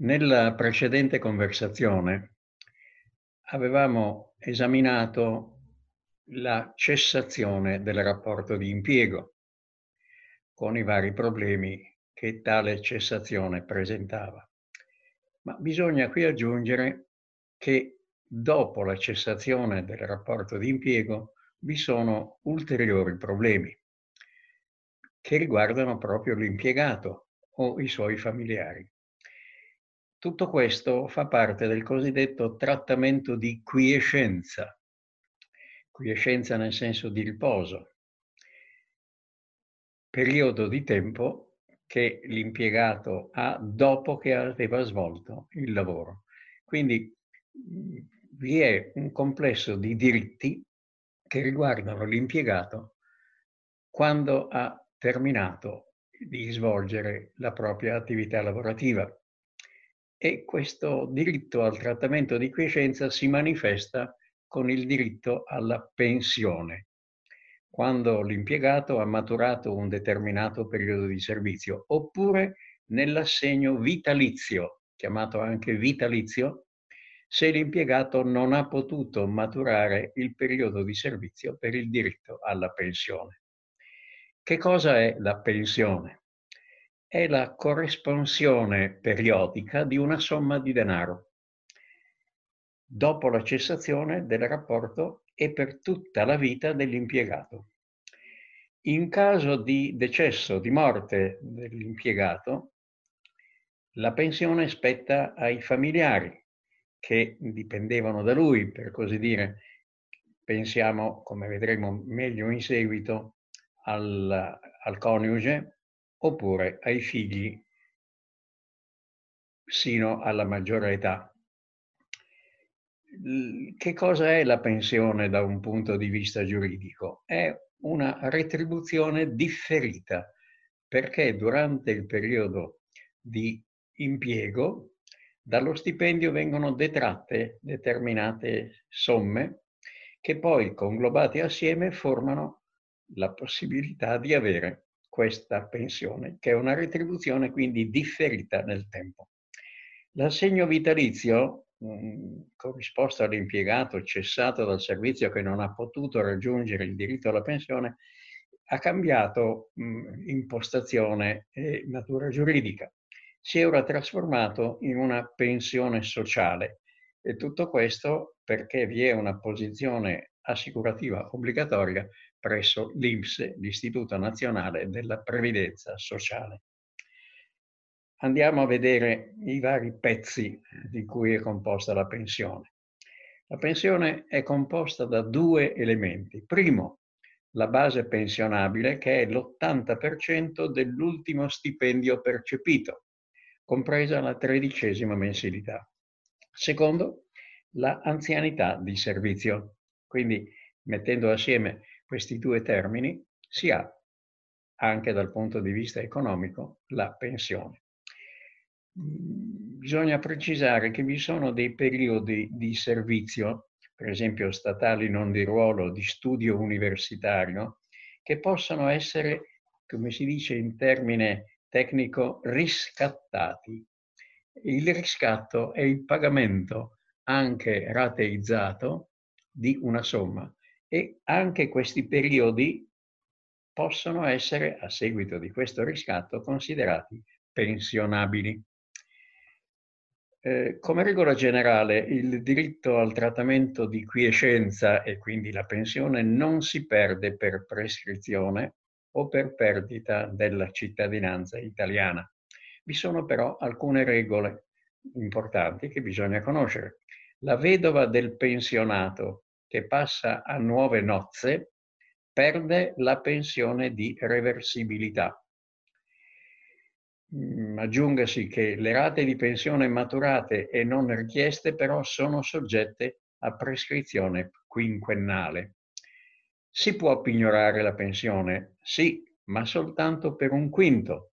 Nella precedente conversazione avevamo esaminato la cessazione del rapporto di impiego con i vari problemi che tale cessazione presentava. Ma bisogna qui aggiungere che dopo la cessazione del rapporto di impiego vi sono ulteriori problemi che riguardano proprio l'impiegato o i suoi familiari. Tutto questo fa parte del cosiddetto trattamento di quiescenza, quiescenza nel senso di riposo, periodo di tempo che l'impiegato ha dopo che aveva svolto il lavoro. Quindi vi è un complesso di diritti che riguardano l'impiegato quando ha terminato di svolgere la propria attività lavorativa e questo diritto al trattamento di quiescenza si manifesta con il diritto alla pensione, quando l'impiegato ha maturato un determinato periodo di servizio, oppure nell'assegno vitalizio, chiamato anche vitalizio, se l'impiegato non ha potuto maturare il periodo di servizio per il diritto alla pensione. Che cosa è la pensione? È la corresponsione periodica di una somma di denaro dopo la cessazione del rapporto e per tutta la vita dell'impiegato. In caso di decesso, di morte dell'impiegato, la pensione spetta ai familiari che dipendevano da lui, per così dire. Pensiamo, come vedremo meglio in seguito, al, al coniuge oppure ai figli sino alla maggiore età. Che cosa è la pensione da un punto di vista giuridico? È una retribuzione differita perché durante il periodo di impiego dallo stipendio vengono detratte determinate somme che poi conglobate assieme formano la possibilità di avere questa pensione, che è una retribuzione quindi differita nel tempo. L'assegno vitalizio, corrisposto all'impiegato cessato dal servizio che non ha potuto raggiungere il diritto alla pensione, ha cambiato mh, impostazione e natura giuridica. Si è ora trasformato in una pensione sociale e tutto questo perché vi è una posizione assicurativa obbligatoria presso l'INPS, l'Istituto Nazionale della Previdenza Sociale. Andiamo a vedere i vari pezzi di cui è composta la pensione. La pensione è composta da due elementi. Primo, la base pensionabile, che è l'80% dell'ultimo stipendio percepito, compresa la tredicesima mensilità. Secondo, la anzianità di servizio. Quindi, mettendo assieme questi due termini si ha anche dal punto di vista economico la pensione. Bisogna precisare che vi sono dei periodi di servizio, per esempio statali non di ruolo, di studio universitario, che possono essere, come si dice in termine tecnico, riscattati. Il riscatto è il pagamento anche rateizzato di una somma e anche questi periodi possono essere, a seguito di questo riscatto, considerati pensionabili. Eh, come regola generale, il diritto al trattamento di quiescenza e quindi la pensione non si perde per prescrizione o per perdita della cittadinanza italiana. Vi sono però alcune regole importanti che bisogna conoscere. La vedova del pensionato che passa a nuove nozze perde la pensione di reversibilità. Mm, aggiungasi che le rate di pensione maturate e non richieste però sono soggette a prescrizione quinquennale. Si può pignorare la pensione? Sì, ma soltanto per un quinto,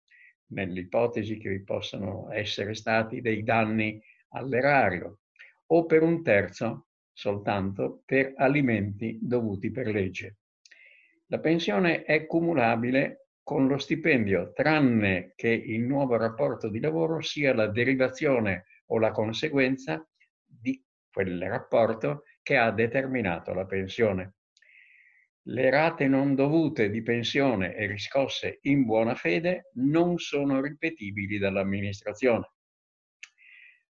nell'ipotesi che vi possano essere stati dei danni all'erario, o per un terzo soltanto per alimenti dovuti per legge. La pensione è cumulabile con lo stipendio, tranne che il nuovo rapporto di lavoro sia la derivazione o la conseguenza di quel rapporto che ha determinato la pensione. Le rate non dovute di pensione e riscosse in buona fede non sono ripetibili dall'amministrazione.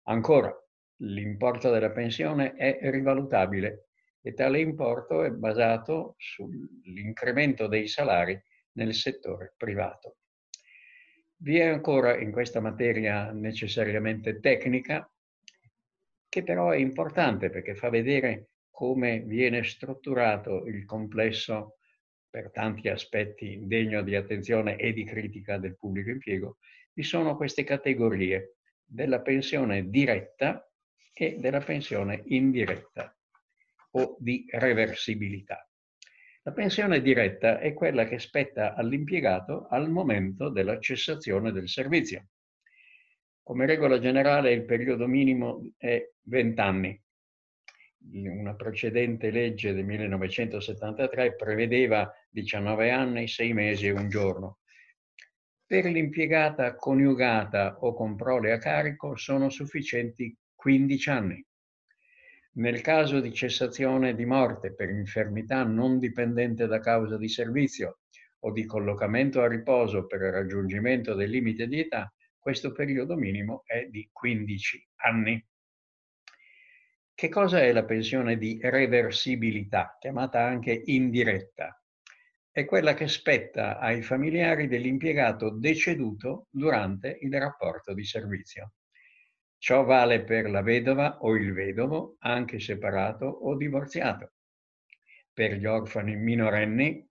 Ancora, l'importo della pensione è rivalutabile e tale importo è basato sull'incremento dei salari nel settore privato. Vi è ancora in questa materia necessariamente tecnica, che però è importante perché fa vedere come viene strutturato il complesso per tanti aspetti degno di attenzione e di critica del pubblico impiego, vi sono queste categorie della pensione diretta e della pensione indiretta o di reversibilità. La pensione diretta è quella che spetta all'impiegato al momento della cessazione del servizio. Come regola generale il periodo minimo è 20 anni. Una precedente legge del 1973 prevedeva 19 anni, 6 mesi e un giorno. Per l'impiegata coniugata o con prole a carico sono sufficienti 15 anni. Nel caso di cessazione di morte per infermità non dipendente da causa di servizio o di collocamento a riposo per il raggiungimento del limite di età, questo periodo minimo è di 15 anni. Che cosa è la pensione di reversibilità, chiamata anche indiretta? È quella che spetta ai familiari dell'impiegato deceduto durante il rapporto di servizio. Ciò vale per la vedova o il vedovo, anche separato o divorziato, per gli orfani minorenni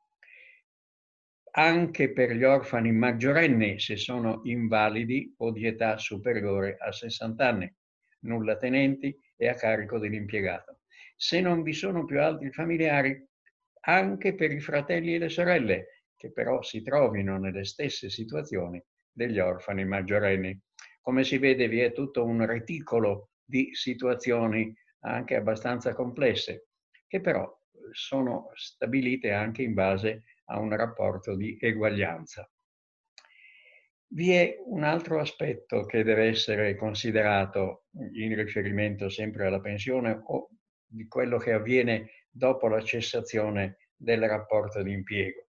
anche per gli orfani maggiorenni se sono invalidi o di età superiore a 60 anni, nulla tenenti e a carico dell'impiegato. Se non vi sono più altri familiari, anche per i fratelli e le sorelle, che però si trovino nelle stesse situazioni degli orfani maggiorenni. Come si vede vi è tutto un reticolo di situazioni anche abbastanza complesse, che però sono stabilite anche in base a un rapporto di eguaglianza. Vi è un altro aspetto che deve essere considerato in riferimento sempre alla pensione o di quello che avviene dopo la cessazione del rapporto di impiego.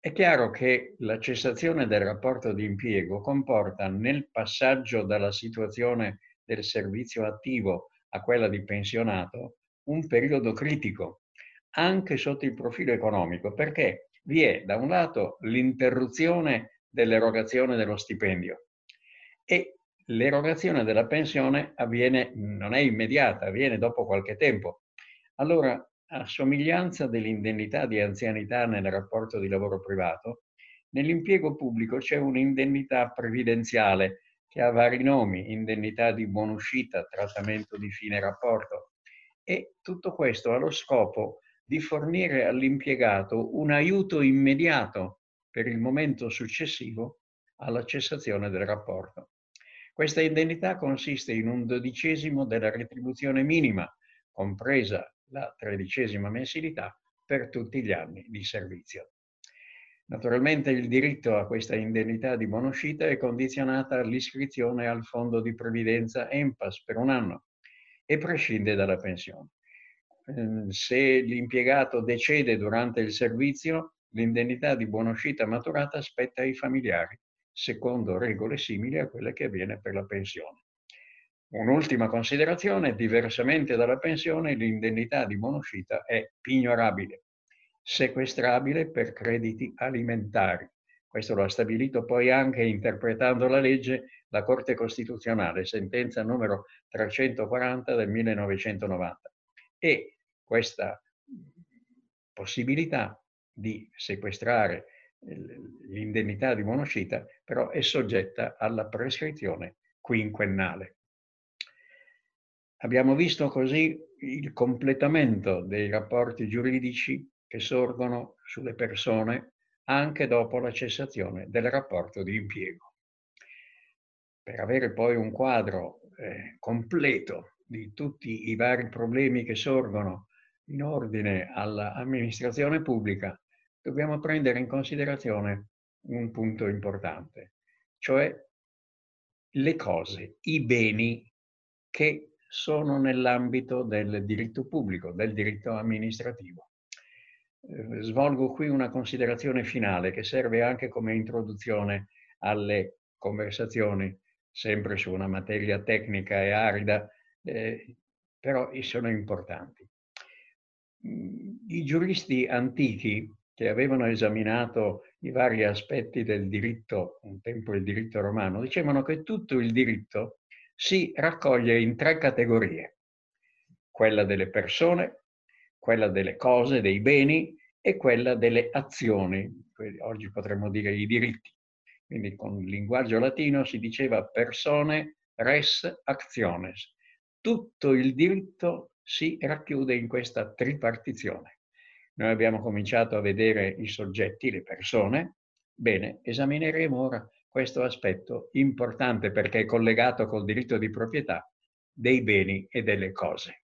È chiaro che la cessazione del rapporto di impiego comporta nel passaggio dalla situazione del servizio attivo a quella di pensionato un periodo critico, anche sotto il profilo economico, perché vi è da un lato l'interruzione dell'erogazione dello stipendio e l'erogazione della pensione avviene, non è immediata, avviene dopo qualche tempo. Allora, a somiglianza dell'indennità di anzianità nel rapporto di lavoro privato, nell'impiego pubblico c'è un'indennità previdenziale che ha vari nomi, indennità di buonuscita, trattamento di fine rapporto, e tutto questo ha lo scopo di fornire all'impiegato un aiuto immediato per il momento successivo alla cessazione del rapporto. Questa indennità consiste in un dodicesimo della retribuzione minima, compresa la tredicesima mensilità per tutti gli anni di servizio. Naturalmente il diritto a questa indennità di buonuscita è condizionata all'iscrizione al fondo di previdenza EMPAS per un anno e prescinde dalla pensione. Ehm, se l'impiegato decede durante il servizio, l'indennità di buonuscita maturata spetta ai familiari, secondo regole simili a quelle che avviene per la pensione. Un'ultima considerazione, diversamente dalla pensione, l'indennità di buonuscita è pignorabile, sequestrabile per crediti alimentari. Questo lo ha stabilito poi anche interpretando la legge la Corte Costituzionale, sentenza numero 340 del 1990. E questa possibilità di sequestrare l'indennità di buonuscita, però è soggetta alla prescrizione quinquennale. Abbiamo visto così il completamento dei rapporti giuridici che sorgono sulle persone anche dopo la cessazione del rapporto di impiego. Per avere poi un quadro eh, completo di tutti i vari problemi che sorgono in ordine all'amministrazione pubblica, dobbiamo prendere in considerazione un punto importante, cioè le cose, i beni che sono nell'ambito del diritto pubblico, del diritto amministrativo. Eh, svolgo qui una considerazione finale che serve anche come introduzione alle conversazioni, sempre su una materia tecnica e arida, eh, però sono importanti. Mm, I giuristi antichi che avevano esaminato i vari aspetti del diritto, un tempo il diritto romano, dicevano che tutto il diritto si raccoglie in tre categorie, quella delle persone, quella delle cose, dei beni e quella delle azioni, oggi potremmo dire i diritti. Quindi con il linguaggio latino si diceva persone res actiones. Tutto il diritto si racchiude in questa tripartizione. Noi abbiamo cominciato a vedere i soggetti, le persone. Bene, esamineremo ora questo aspetto importante perché è collegato col diritto di proprietà dei beni e delle cose.